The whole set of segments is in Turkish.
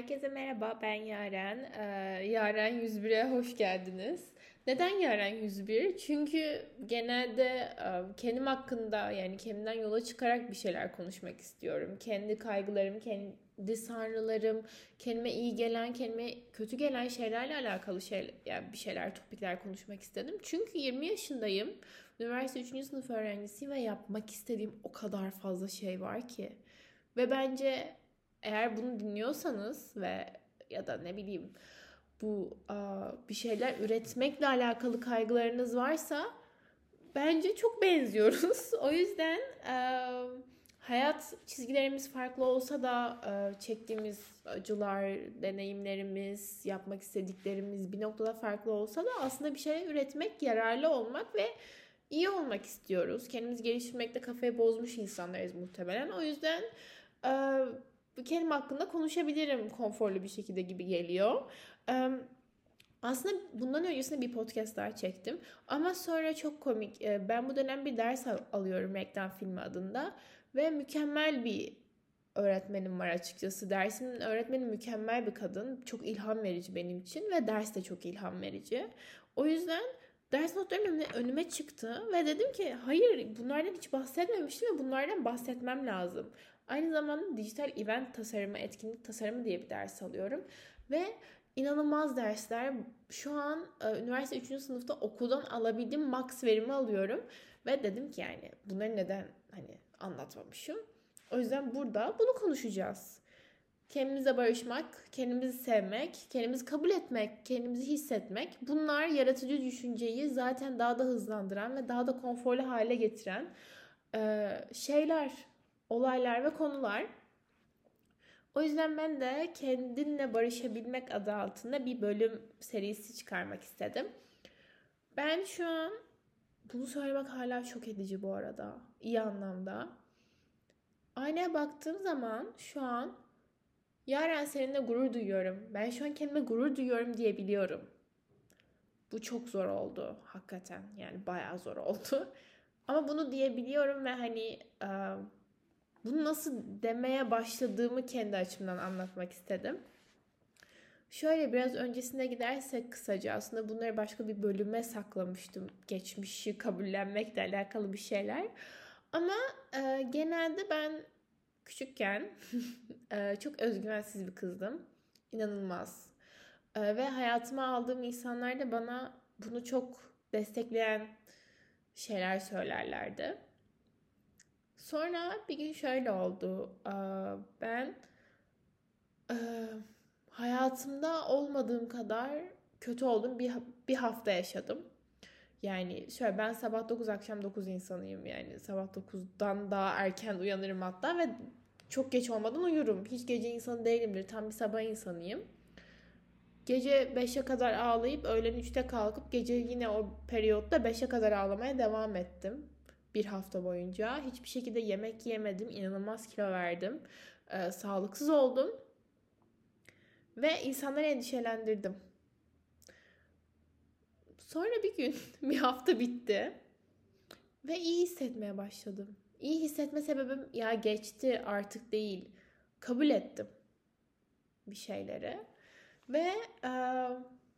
Herkese merhaba, ben Yaren. Ee, Yaren 101'e hoş geldiniz. Neden Yaren 101? Çünkü genelde e, kendim hakkında yani kendimden yola çıkarak bir şeyler konuşmak istiyorum. Kendi kaygılarım, kendi sanrılarım, kendime iyi gelen, kendime kötü gelen şeylerle alakalı şey, yani bir şeyler, topikler konuşmak istedim. Çünkü 20 yaşındayım. Üniversite 3. sınıf öğrencisiyim ve yapmak istediğim o kadar fazla şey var ki. Ve bence eğer bunu dinliyorsanız ve ya da ne bileyim bu bir şeyler üretmekle alakalı kaygılarınız varsa bence çok benziyoruz. o yüzden hayat çizgilerimiz farklı olsa da çektiğimiz acılar, deneyimlerimiz, yapmak istediklerimiz bir noktada farklı olsa da aslında bir şeyler üretmek, yararlı olmak ve iyi olmak istiyoruz. Kendimizi geliştirmekte kafayı bozmuş insanlarız muhtemelen. O yüzden kendim hakkında konuşabilirim konforlu bir şekilde gibi geliyor. Aslında bundan öncesinde bir podcast daha çektim. Ama sonra çok komik. Ben bu dönem bir ders alıyorum Reklam Filmi adında. Ve mükemmel bir öğretmenim var açıkçası. Dersimin öğretmeni mükemmel bir kadın. Çok ilham verici benim için ve ders de çok ilham verici. O yüzden ders notlarım önüme, önüme çıktı ve dedim ki hayır bunlardan hiç bahsetmemiştim ve bunlardan bahsetmem lazım. Aynı zamanda dijital event tasarımı, etkinlik tasarımı diye bir ders alıyorum. Ve inanılmaz dersler. Şu an e, üniversite 3. sınıfta okuldan alabildiğim max verimi alıyorum. Ve dedim ki yani bunları neden hani anlatmamışım. O yüzden burada bunu konuşacağız. Kendimize barışmak, kendimizi sevmek, kendimizi kabul etmek, kendimizi hissetmek. Bunlar yaratıcı düşünceyi zaten daha da hızlandıran ve daha da konforlu hale getiren e, şeyler olaylar ve konular. O yüzden ben de kendinle barışabilmek adı altında bir bölüm serisi çıkarmak istedim. Ben şu an bunu söylemek hala şok edici bu arada. İyi anlamda. Aynaya baktığım zaman şu an Yaren seninle gurur duyuyorum. Ben şu an kendime gurur duyuyorum diyebiliyorum. Bu çok zor oldu hakikaten. Yani bayağı zor oldu. Ama bunu diyebiliyorum ve hani bunu nasıl demeye başladığımı kendi açımdan anlatmak istedim. Şöyle biraz öncesine gidersek kısaca aslında bunları başka bir bölüme saklamıştım. Geçmişi kabullenmekle alakalı bir şeyler. Ama e, genelde ben küçükken e, çok özgüvensiz bir kızdım. İnanılmaz. E, ve hayatıma aldığım insanlar da bana bunu çok destekleyen şeyler söylerlerdi. Sonra bir gün şöyle oldu. Ben hayatımda olmadığım kadar kötü oldum. Bir, bir hafta yaşadım. Yani şöyle ben sabah 9 akşam 9 insanıyım. Yani sabah 9'dan daha erken uyanırım hatta ve çok geç olmadan uyurum. Hiç gece insanı değilimdir. Tam bir sabah insanıyım. Gece 5'e kadar ağlayıp öğlen 3'te kalkıp gece yine o periyotta 5'e kadar ağlamaya devam ettim bir hafta boyunca. Hiçbir şekilde yemek yemedim. inanılmaz kilo verdim. Ee, sağlıksız oldum. Ve insanları endişelendirdim. Sonra bir gün bir hafta bitti. Ve iyi hissetmeye başladım. İyi hissetme sebebim ya geçti artık değil. Kabul ettim bir şeyleri. Ve e,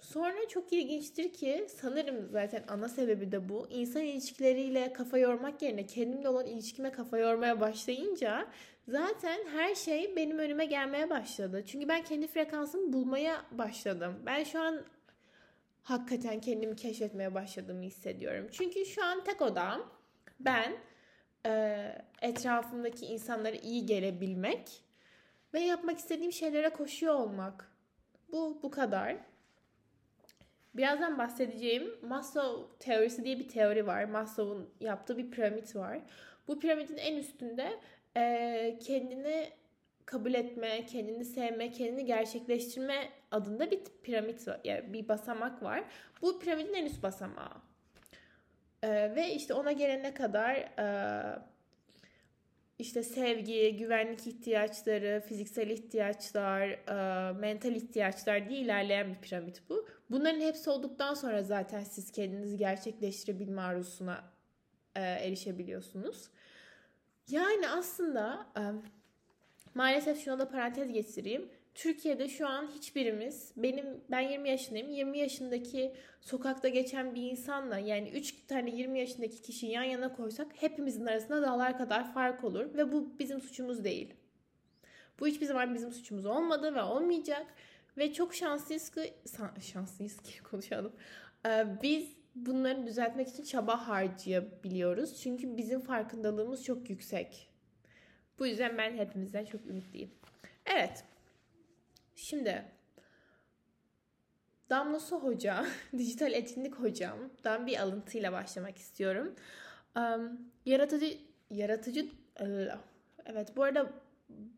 Sonra çok ilginçtir ki sanırım zaten ana sebebi de bu. İnsan ilişkileriyle kafa yormak yerine kendimle olan ilişkime kafa yormaya başlayınca zaten her şey benim önüme gelmeye başladı. Çünkü ben kendi frekansımı bulmaya başladım. Ben şu an hakikaten kendimi keşfetmeye başladığımı hissediyorum. Çünkü şu an tek odam ben e, etrafımdaki insanlara iyi gelebilmek ve yapmak istediğim şeylere koşuyor olmak. Bu bu kadar. Birazdan bahsedeceğim Maslow teorisi diye bir teori var. Maslow'un yaptığı bir piramit var. Bu piramidin en üstünde e, kendini kabul etme, kendini sevme, kendini gerçekleştirme adında bir piramit var. Yani bir basamak var. Bu piramidin en üst basamağı. E, ve işte ona gelene kadar e, işte sevgi, güvenlik ihtiyaçları, fiziksel ihtiyaçlar, e, mental ihtiyaçlar diye ilerleyen bir piramit bu. Bunların hepsi olduktan sonra zaten siz kendinizi gerçekleştirebilme arzusuna e, erişebiliyorsunuz. Yani aslında e, maalesef şuna da parantez geçireyim. Türkiye'de şu an hiçbirimiz benim ben 20 yaşındayım. 20 yaşındaki sokakta geçen bir insanla yani 3 tane 20 yaşındaki kişiyi yan yana koysak hepimizin arasında dağlar kadar fark olur ve bu bizim suçumuz değil. Bu hiçbir zaman bizim suçumuz olmadı ve olmayacak ve çok şanslıyız ki şanslıyız ki konuşalım. Ee, biz bunları düzeltmek için çaba harcayabiliyoruz. Çünkü bizim farkındalığımız çok yüksek. Bu yüzden ben hepimizden çok ümitliyim. Evet. Şimdi Damlosu Hoca, dijital etkinlik hocamdan bir alıntıyla başlamak istiyorum. Um, yaratıcı, yaratıcı, evet bu arada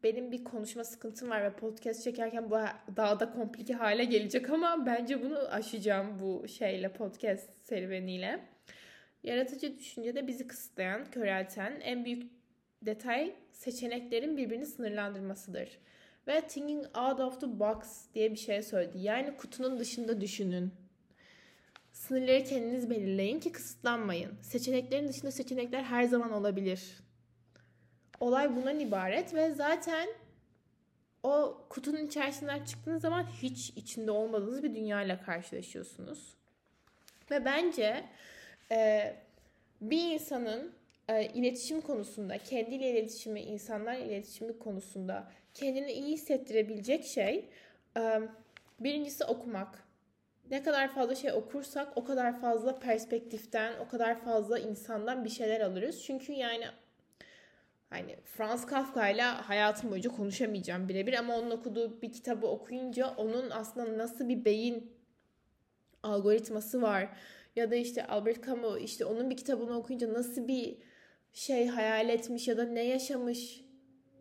benim bir konuşma sıkıntım var ve podcast çekerken bu daha da komplike hale gelecek ama bence bunu aşacağım bu şeyle podcast serüveniyle. Yaratıcı düşüncede bizi kısıtlayan, körelten en büyük detay seçeneklerin birbirini sınırlandırmasıdır. Ve thinking out of the box diye bir şey söyledi. Yani kutunun dışında düşünün. Sınırları kendiniz belirleyin ki kısıtlanmayın. Seçeneklerin dışında seçenekler her zaman olabilir. Olay bundan ibaret ve zaten o kutunun içerisinden çıktığınız zaman hiç içinde olmadığınız bir dünyayla karşılaşıyorsunuz. Ve bence e, bir insanın e, iletişim konusunda, kendiyle iletişimi, insanlar iletişimi konusunda kendini iyi hissettirebilecek şey e, birincisi okumak. Ne kadar fazla şey okursak o kadar fazla perspektiften, o kadar fazla insandan bir şeyler alırız. Çünkü yani hani Franz Kafka ile hayatım boyunca konuşamayacağım birebir ama onun okuduğu bir kitabı okuyunca onun aslında nasıl bir beyin algoritması var ya da işte Albert Camus işte onun bir kitabını okuyunca nasıl bir şey hayal etmiş ya da ne yaşamış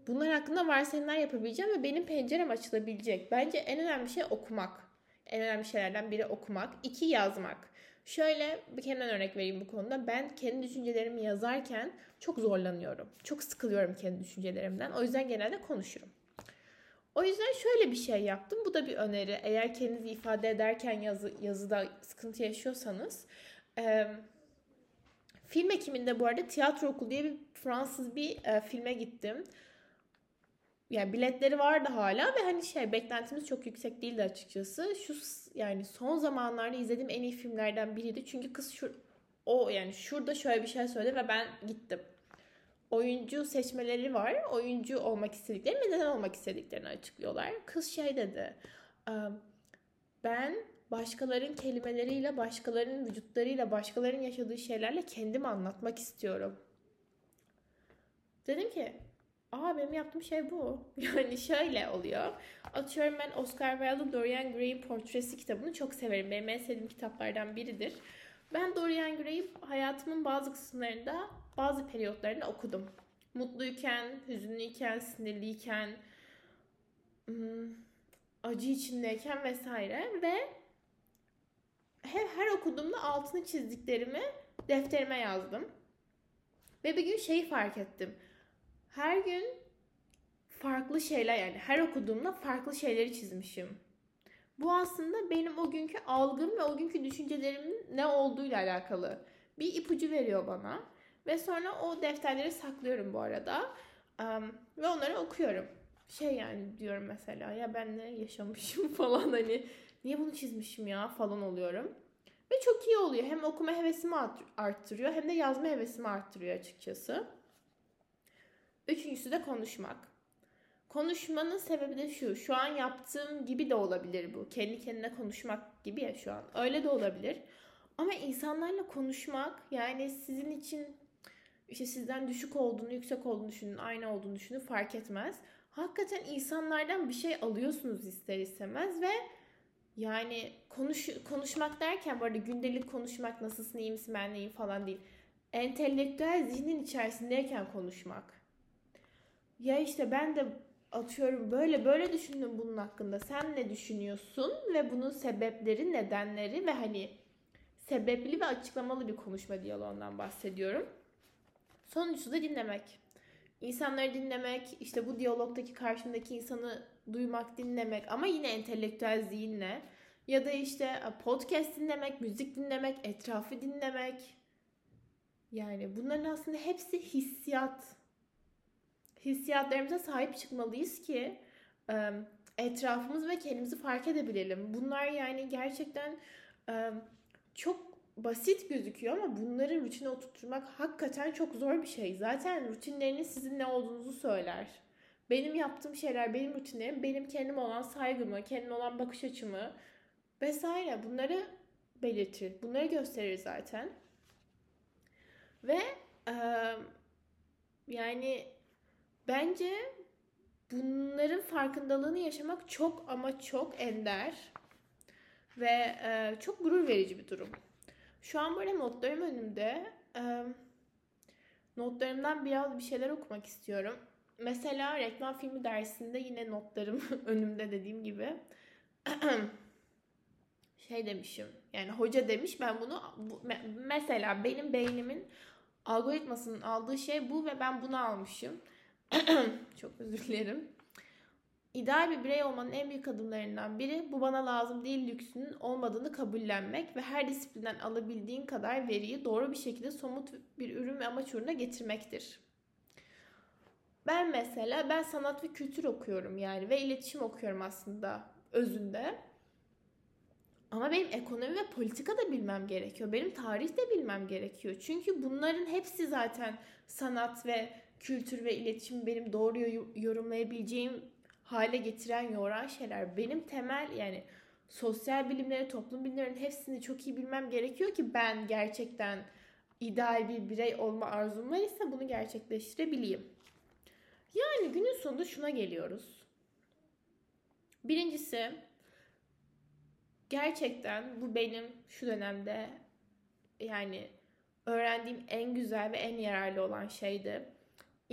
bunlar hakkında varsayımlar yapabileceğim ve benim pencerem açılabilecek. Bence en önemli şey okumak. En önemli şeylerden biri okumak. iki yazmak. Şöyle bir kendimden örnek vereyim bu konuda. Ben kendi düşüncelerimi yazarken çok zorlanıyorum. Çok sıkılıyorum kendi düşüncelerimden. O yüzden genelde konuşurum. O yüzden şöyle bir şey yaptım. Bu da bir öneri. Eğer kendinizi ifade ederken yazı, yazıda sıkıntı yaşıyorsanız. E, film ekiminde bu arada tiyatro okulu diye bir Fransız bir e, filme gittim. Yani biletleri vardı hala ve hani şey beklentimiz çok yüksek değildi açıkçası. Şu yani son zamanlarda izlediğim en iyi filmlerden biriydi. Çünkü kız şu o yani şurada şöyle bir şey söyledi ve ben gittim. Oyuncu seçmeleri var. Oyuncu olmak istedikleri ve neden olmak istediklerini açıklıyorlar. Kız şey dedi. Ben başkalarının kelimeleriyle, başkalarının vücutlarıyla, başkalarının yaşadığı şeylerle kendimi anlatmak istiyorum. Dedim ki Aa benim yaptığım şey bu. Yani şöyle oluyor. Atıyorum ben Oscar Wilde'ın Dorian Gray'in portresi kitabını çok severim. Benim en sevdiğim kitaplardan biridir. Ben Dorian Gray'i hayatımın bazı kısımlarında, bazı periyotlarında okudum. Mutluyken, hüzünlüyken, sinirliyken, hmm, acı içindeyken vesaire ve her, her okuduğumda altını çizdiklerimi defterime yazdım. Ve bir gün şeyi fark ettim her gün farklı şeyler yani her okuduğumda farklı şeyleri çizmişim. Bu aslında benim o günkü algım ve o günkü düşüncelerimin ne olduğuyla alakalı bir ipucu veriyor bana. Ve sonra o defterleri saklıyorum bu arada. Um, ve onları okuyorum. Şey yani diyorum mesela ya ben ne yaşamışım falan hani niye bunu çizmişim ya falan oluyorum. Ve çok iyi oluyor. Hem okuma hevesimi arttırıyor hem de yazma hevesimi arttırıyor açıkçası. Üçüncüsü de konuşmak. Konuşmanın sebebi de şu. Şu an yaptığım gibi de olabilir bu. Kendi kendine konuşmak gibi ya şu an. Öyle de olabilir. Ama insanlarla konuşmak yani sizin için işte sizden düşük olduğunu, yüksek olduğunu düşünün, aynı olduğunu düşünün fark etmez. Hakikaten insanlardan bir şey alıyorsunuz ister istemez ve yani konuş, konuşmak derken bu arada gündelik konuşmak nasılsın, iyi misin, ben neyim falan değil. Entelektüel zihnin içerisindeyken konuşmak ya işte ben de atıyorum böyle böyle düşündüm bunun hakkında. Sen ne düşünüyorsun ve bunun sebepleri, nedenleri ve hani sebepli ve açıklamalı bir konuşma diyaloğundan bahsediyorum. Sonuncusu da dinlemek. İnsanları dinlemek, işte bu diyalogdaki karşımdaki insanı duymak, dinlemek ama yine entelektüel zihinle ya da işte podcast dinlemek, müzik dinlemek, etrafı dinlemek. Yani bunların aslında hepsi hissiyat hissiyatlarımıza sahip çıkmalıyız ki etrafımız ve kendimizi fark edebilelim. Bunlar yani gerçekten çok basit gözüküyor ama bunları rutine oturtmak hakikaten çok zor bir şey. Zaten rutinleriniz sizin ne olduğunuzu söyler. Benim yaptığım şeyler, benim rutinlerim, benim kendim olan saygımı, kendim olan bakış açımı vesaire bunları belirtir. Bunları gösterir zaten. Ve e, yani bence bunların farkındalığını yaşamak çok ama çok ender ve e, çok gurur verici bir durum. Şu an böyle notlarım önümde. E, notlarımdan biraz bir şeyler okumak istiyorum. Mesela reklam filmi dersinde yine notlarım önümde dediğim gibi. şey demişim. Yani hoca demiş ben bunu bu, mesela benim beynimin algoritmasının aldığı şey bu ve ben bunu almışım. Çok özür dilerim. İdeal bir birey olmanın en büyük adımlarından biri bu bana lazım değil lüksünün olmadığını kabullenmek ve her disiplinden alabildiğin kadar veriyi doğru bir şekilde somut bir ürün ve amaç uğruna getirmektir. Ben mesela ben sanat ve kültür okuyorum yani ve iletişim okuyorum aslında özünde. Ama benim ekonomi ve politika da bilmem gerekiyor. Benim tarih de bilmem gerekiyor. Çünkü bunların hepsi zaten sanat ve kültür ve iletişim benim doğru yorumlayabileceğim hale getiren, yoran şeyler. Benim temel yani sosyal bilimleri, toplum bilimlerinin hepsini çok iyi bilmem gerekiyor ki ben gerçekten ideal bir birey olma arzum var ise bunu gerçekleştirebileyim. Yani günün sonunda şuna geliyoruz. Birincisi gerçekten bu benim şu dönemde yani öğrendiğim en güzel ve en yararlı olan şeydi.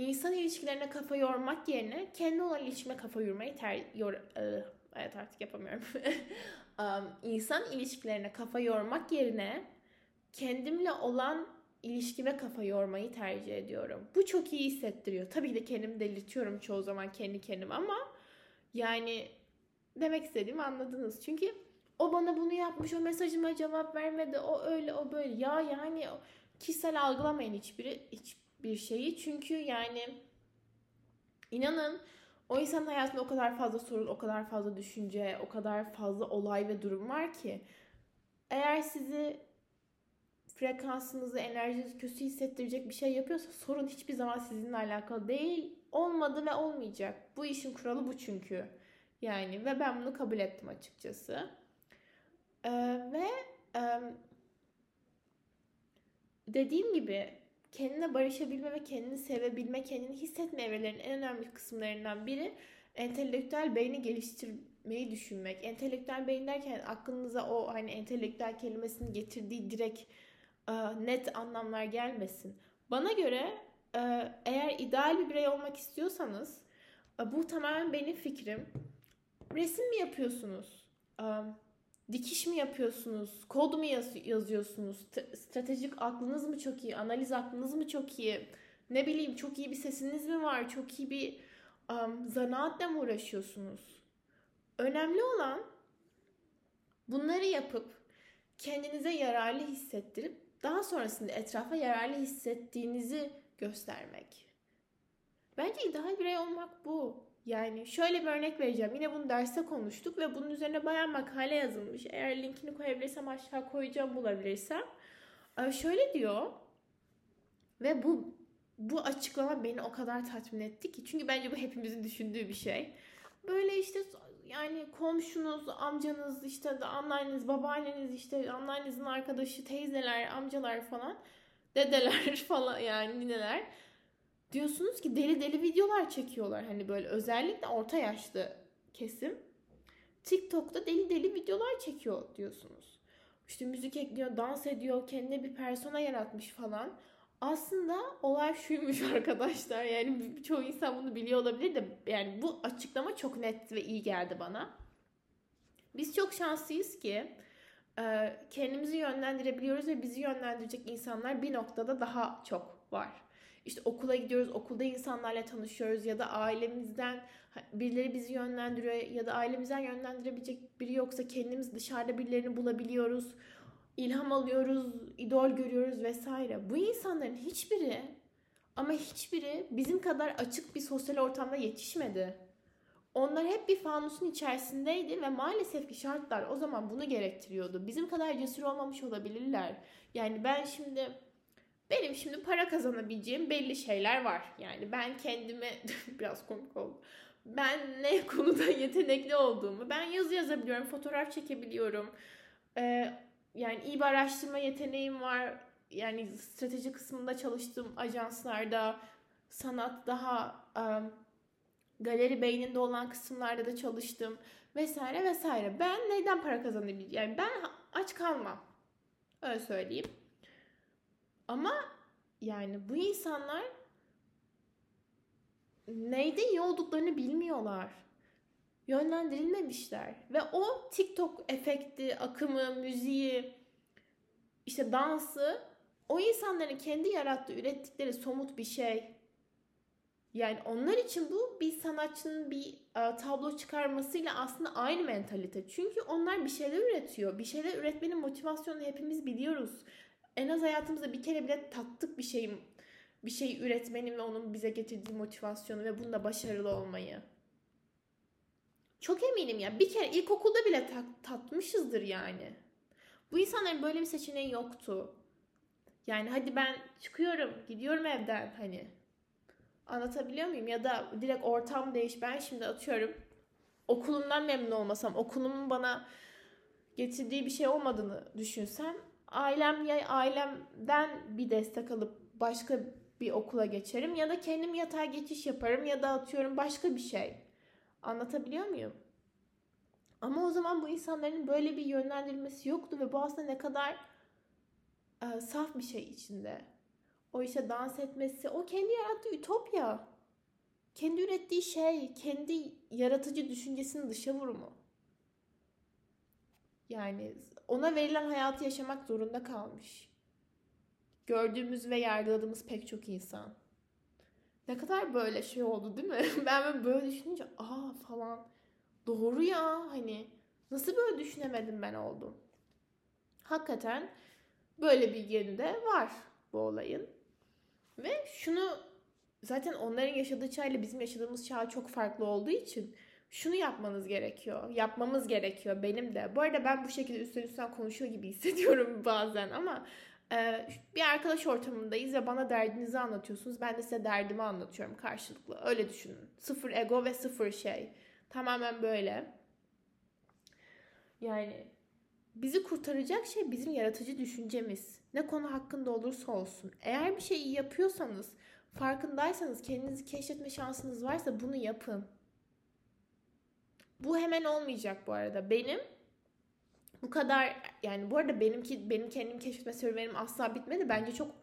İnsan ilişkilerine kafa yormak yerine kendi olan ilişkime kafa yormayı ter yor uh, evet artık yapamıyorum. um, insan ilişkilerine kafa yormak yerine kendimle olan ilişkime kafa yormayı tercih ediyorum. Bu çok iyi hissettiriyor. Tabii ki de kendimi delirtiyorum çoğu zaman kendi kendime ama yani demek istediğimi anladınız. Çünkü o bana bunu yapmış, o mesajıma cevap vermedi, o öyle, o böyle. Ya yani kişisel algılamayın hiçbiri, hiçbir şeyi. Çünkü yani inanın o insanın hayatında o kadar fazla sorun, o kadar fazla düşünce, o kadar fazla olay ve durum var ki eğer sizi frekansınızı, enerjinizi kötü hissettirecek bir şey yapıyorsa sorun hiçbir zaman sizinle alakalı değil. Olmadı ve olmayacak. Bu işin kuralı bu çünkü. Yani ve ben bunu kabul ettim açıkçası. Ee, ve e, dediğim gibi kendine barışabilme ve kendini sevebilme, kendini hissetme evrelerinin en önemli kısımlarından biri entelektüel beyni geliştirmeyi düşünmek. Entelektüel beyin derken aklınıza o hani entelektüel kelimesinin getirdiği direkt e, net anlamlar gelmesin. Bana göre e, eğer ideal bir birey olmak istiyorsanız e, bu tamamen benim fikrim. Resim mi yapıyorsunuz? Dikiş mi yapıyorsunuz? Kod mu yaz- yazıyorsunuz? T- stratejik aklınız mı çok iyi? Analiz aklınız mı çok iyi? Ne bileyim çok iyi bir sesiniz mi var? Çok iyi bir um, zanaatle mi uğraşıyorsunuz? Önemli olan bunları yapıp kendinize yararlı hissettirip daha sonrasında etrafa yararlı hissettiğinizi göstermek. Bence ideal birey olmak bu. Yani şöyle bir örnek vereceğim. Yine bunu derste konuştuk ve bunun üzerine bayağı makale yazılmış. Eğer linkini koyabilirsem aşağı koyacağım bulabilirsem. Ee, şöyle diyor ve bu bu açıklama beni o kadar tatmin etti ki. Çünkü bence bu hepimizin düşündüğü bir şey. Böyle işte yani komşunuz, amcanız, işte anneanneniz, babaanneniz, işte anneannenizin arkadaşı, teyzeler, amcalar falan, dedeler falan yani nineler diyorsunuz ki deli deli videolar çekiyorlar. Hani böyle özellikle orta yaşlı kesim TikTok'ta deli deli videolar çekiyor diyorsunuz. İşte müzik ekliyor, dans ediyor, kendine bir persona yaratmış falan. Aslında olay şuymuş arkadaşlar. Yani çoğu insan bunu biliyor olabilir de yani bu açıklama çok net ve iyi geldi bana. Biz çok şanslıyız ki kendimizi yönlendirebiliyoruz ve bizi yönlendirecek insanlar bir noktada daha çok var. İşte okula gidiyoruz, okulda insanlarla tanışıyoruz ya da ailemizden birileri bizi yönlendiriyor ya da ailemizden yönlendirebilecek biri yoksa kendimiz dışarıda birilerini bulabiliyoruz. ilham alıyoruz, idol görüyoruz vesaire. Bu insanların hiçbiri ama hiçbiri bizim kadar açık bir sosyal ortamda yetişmedi. Onlar hep bir fanusun içerisindeydi ve maalesef ki şartlar o zaman bunu gerektiriyordu. Bizim kadar cesur olmamış olabilirler. Yani ben şimdi benim şimdi para kazanabileceğim belli şeyler var. Yani ben kendime biraz komik oldu. Ben ne konuda yetenekli olduğumu, ben yazı yazabiliyorum, fotoğraf çekebiliyorum. Ee, yani iyi bir araştırma yeteneğim var. Yani strateji kısmında çalıştığım ajanslarda sanat daha um, galeri beyninde olan kısımlarda da çalıştım vesaire vesaire. Ben neyden para kazanabilirim? Yani ben aç kalmam. Öyle söyleyeyim. Ama yani bu insanlar neyde iyi olduklarını bilmiyorlar. Yönlendirilmemişler. Ve o TikTok efekti, akımı, müziği, işte dansı o insanların kendi yarattığı, ürettikleri somut bir şey. Yani onlar için bu bir sanatçının bir e, tablo çıkarmasıyla aslında aynı mentalite. Çünkü onlar bir şeyler üretiyor. Bir şeyler üretmenin motivasyonunu hepimiz biliyoruz. En az hayatımızda bir kere bile tattık bir şeyi bir şey üretmenin ve onun bize getirdiği motivasyonu ve bunda başarılı olmayı. Çok eminim ya. Bir kere ilkokulda bile tat, tatmışızdır yani. Bu insanların böyle bir seçeneği yoktu. Yani hadi ben çıkıyorum, gidiyorum evden hani. Anlatabiliyor muyum? Ya da direkt ortam değiş. Ben şimdi atıyorum okulumdan memnun olmasam, okulumun bana getirdiği bir şey olmadığını düşünsem ailem ya ailemden bir destek alıp başka bir okula geçerim ya da kendim yatay geçiş yaparım ya da atıyorum başka bir şey. Anlatabiliyor muyum? Ama o zaman bu insanların böyle bir yönlendirilmesi yoktu ve bu aslında ne kadar e, saf bir şey içinde. O işte dans etmesi, o kendi yarattığı ütopya. Kendi ürettiği şey, kendi yaratıcı düşüncesinin dışa vurumu. Yani ona verilen hayatı yaşamak zorunda kalmış. Gördüğümüz ve yargıladığımız pek çok insan. Ne kadar böyle şey oldu değil mi? ben böyle düşününce aa falan doğru ya hani nasıl böyle düşünemedim ben oldum. Hakikaten böyle bir yerinde var bu olayın. Ve şunu zaten onların yaşadığı çağ bizim yaşadığımız çağ çok farklı olduğu için şunu yapmanız gerekiyor. Yapmamız gerekiyor benim de. Bu arada ben bu şekilde üstten üstten konuşuyor gibi hissediyorum bazen ama e, bir arkadaş ortamındayız ve bana derdinizi anlatıyorsunuz. Ben de size derdimi anlatıyorum karşılıklı. Öyle düşünün. Sıfır ego ve sıfır şey. Tamamen böyle. Yani bizi kurtaracak şey bizim yaratıcı düşüncemiz. Ne konu hakkında olursa olsun. Eğer bir şeyi yapıyorsanız, farkındaysanız, kendinizi keşfetme şansınız varsa bunu yapın. Bu hemen olmayacak bu arada. Benim bu kadar yani bu arada benimki benim kendim keşfetme serüvenim asla bitmedi. Bence çok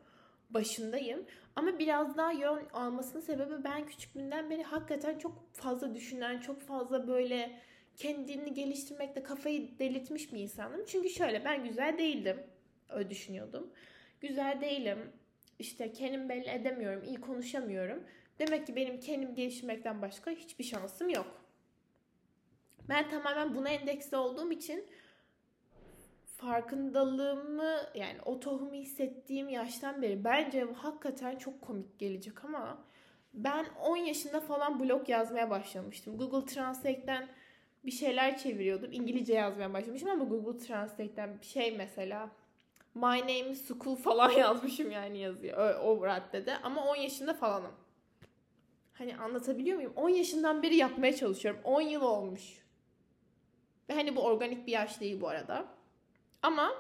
başındayım. Ama biraz daha yön almasının sebebi ben küçüklüğünden beri hakikaten çok fazla düşünen, çok fazla böyle kendini geliştirmekte kafayı delirtmiş bir insanım. Çünkü şöyle ben güzel değildim. Öyle düşünüyordum. Güzel değilim. İşte kendim belli edemiyorum. iyi konuşamıyorum. Demek ki benim kendim geliştirmekten başka hiçbir şansım yok. Ben tamamen buna endeksli olduğum için farkındalığımı yani o tohumu hissettiğim yaştan beri bence hakikaten çok komik gelecek ama ben 10 yaşında falan blog yazmaya başlamıştım. Google Translate'ten bir şeyler çeviriyordum. İngilizce yazmaya başlamışım ama Google Translate'ten bir şey mesela My name is school falan yazmışım yani yazıyor o, o raddede ama 10 yaşında falanım. Hani anlatabiliyor muyum? 10 yaşından beri yapmaya çalışıyorum. 10 yıl olmuş. Ve hani bu organik bir yaş değil bu arada. Ama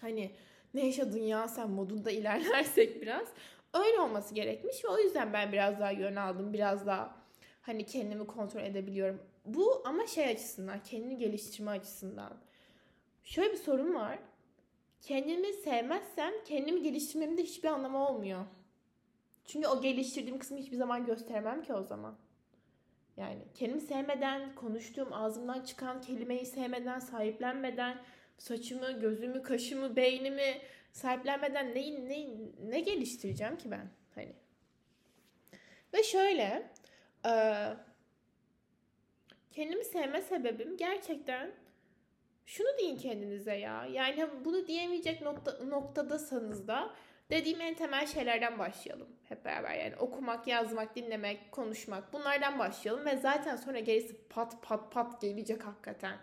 hani ne yaşadın ya sen modunda ilerlersek biraz öyle olması gerekmiş ve o yüzden ben biraz daha yön aldım. Biraz daha hani kendimi kontrol edebiliyorum. Bu ama şey açısından, kendini geliştirme açısından. Şöyle bir sorun var. Kendimi sevmezsem kendimi geliştirmemin de hiçbir anlamı olmuyor. Çünkü o geliştirdiğim kısmı hiçbir zaman gösteremem ki o zaman. Yani kendimi sevmeden, konuştuğum ağzımdan çıkan kelimeyi sevmeden, sahiplenmeden, saçımı, gözümü, kaşımı, beynimi sahiplenmeden ne, ne, ne geliştireceğim ki ben? Hani. Ve şöyle, kendimi sevme sebebim gerçekten şunu deyin kendinize ya. Yani bunu diyemeyecek nokta, noktadasanız da Dediğim en temel şeylerden başlayalım hep beraber. Yani okumak, yazmak, dinlemek, konuşmak bunlardan başlayalım ve zaten sonra gerisi pat pat pat gelecek hakikaten.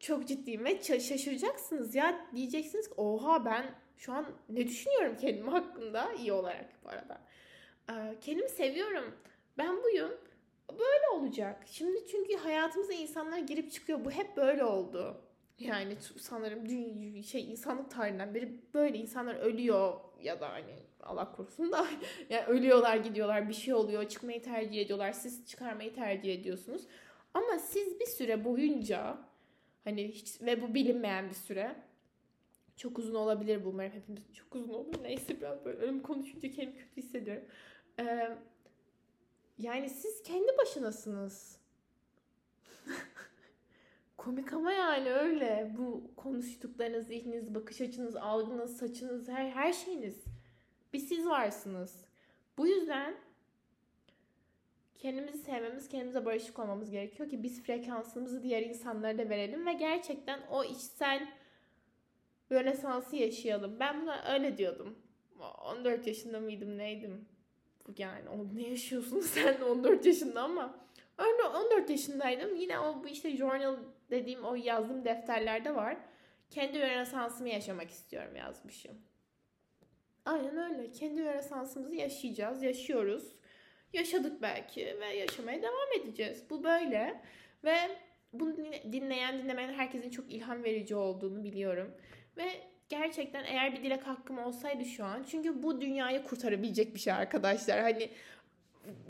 Çok ciddiyim ve şaşıracaksınız ya diyeceksiniz ki oha ben şu an ne düşünüyorum kendim hakkında iyi olarak bu arada. Ee, kendimi seviyorum. Ben buyum. Böyle olacak. Şimdi çünkü hayatımıza insanlar girip çıkıyor. Bu hep böyle oldu. Yani sanırım dünya, şey insanlık tarihinden beri böyle insanlar ölüyor ya da hani Allah korusun da yani ölüyorlar gidiyorlar bir şey oluyor çıkmayı tercih ediyorlar siz çıkarmayı tercih ediyorsunuz. Ama siz bir süre boyunca hani hiç ve bu bilinmeyen bir süre çok uzun olabilir bu umarım hepimiz çok uzun olur. Neyse biraz böyle ölüm konuşunca kendimi kötü hissediyorum. Ee, yani siz kendi başınasınız komik ama yani öyle bu konuştuklarınız zihniniz bakış açınız algınız saçınız her her şeyiniz bir siz varsınız. Bu yüzden kendimizi sevmemiz, kendimize barışık olmamız gerekiyor ki biz frekansımızı diğer insanlara da verelim ve gerçekten o içsel rönesansı yaşayalım. Ben buna öyle diyordum. 14 yaşında mıydım neydim? Yani o ne yaşıyorsun sen 14 yaşında ama öyle 14 yaşındaydım. Yine o bu işte journal dediğim o yazdığım defterlerde var. Kendi rönesansımı yaşamak istiyorum yazmışım. Aynen öyle. Kendi renesansımızı yaşayacağız, yaşıyoruz. Yaşadık belki ve yaşamaya devam edeceğiz. Bu böyle ve bunu dinleyen, dinlemeyen herkesin çok ilham verici olduğunu biliyorum. Ve gerçekten eğer bir dilek hakkım olsaydı şu an çünkü bu dünyayı kurtarabilecek bir şey arkadaşlar. Hani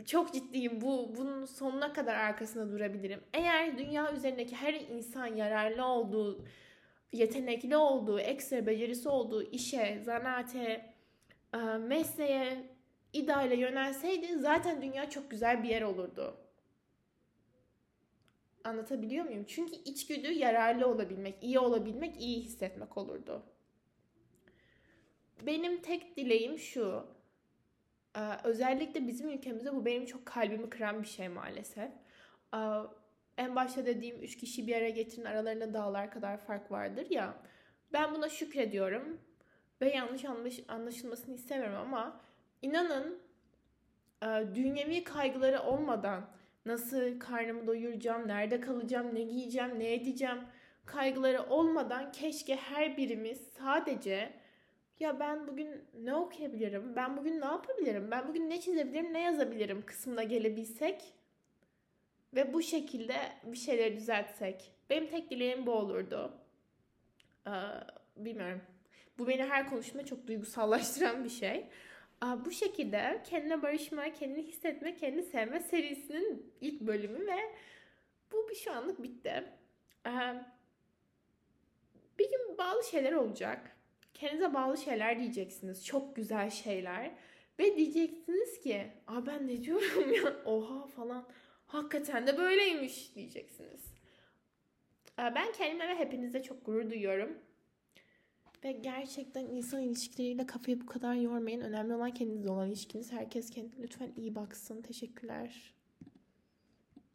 çok ciddiyim. Bu bunun sonuna kadar arkasında durabilirim. Eğer dünya üzerindeki her insan yararlı olduğu, yetenekli olduğu, ekstra becerisi olduğu işe, zanaate, e, mesleğe, ideale yönelseydi zaten dünya çok güzel bir yer olurdu. Anlatabiliyor muyum? Çünkü içgüdü yararlı olabilmek, iyi olabilmek, iyi hissetmek olurdu. Benim tek dileğim şu. Özellikle bizim ülkemizde bu benim çok kalbimi kıran bir şey maalesef. En başta dediğim üç kişi bir araya getirin aralarında dağlar kadar fark vardır ya. Ben buna şükrediyorum ve yanlış anlaşılmasını istemiyorum ama inanın dünyevi kaygıları olmadan nasıl karnımı doyuracağım, nerede kalacağım, ne giyeceğim, ne edeceğim kaygıları olmadan keşke her birimiz sadece ya ben bugün ne okuyabilirim, ben bugün ne yapabilirim, ben bugün ne çizebilirim, ne yazabilirim kısmına gelebilsek ve bu şekilde bir şeyleri düzeltsek. Benim tek dileğim bu olurdu. Ee, bilmiyorum. Bu beni her konuşma çok duygusallaştıran bir şey. Bu şekilde kendine barışma, kendini hissetme, kendini sevme serisinin ilk bölümü ve bu bir şu anlık bitti. Bir gün bağlı şeyler olacak. Kendinize bağlı şeyler diyeceksiniz. Çok güzel şeyler. Ve diyeceksiniz ki Aa ben ne diyorum ya oha falan. Hakikaten de böyleymiş diyeceksiniz. Ben kendime ve hepinize çok gurur duyuyorum. Ve gerçekten insan ilişkileriyle kafayı bu kadar yormayın. Önemli olan kendinizle olan ilişkiniz. Herkes kendine lütfen iyi baksın. Teşekkürler.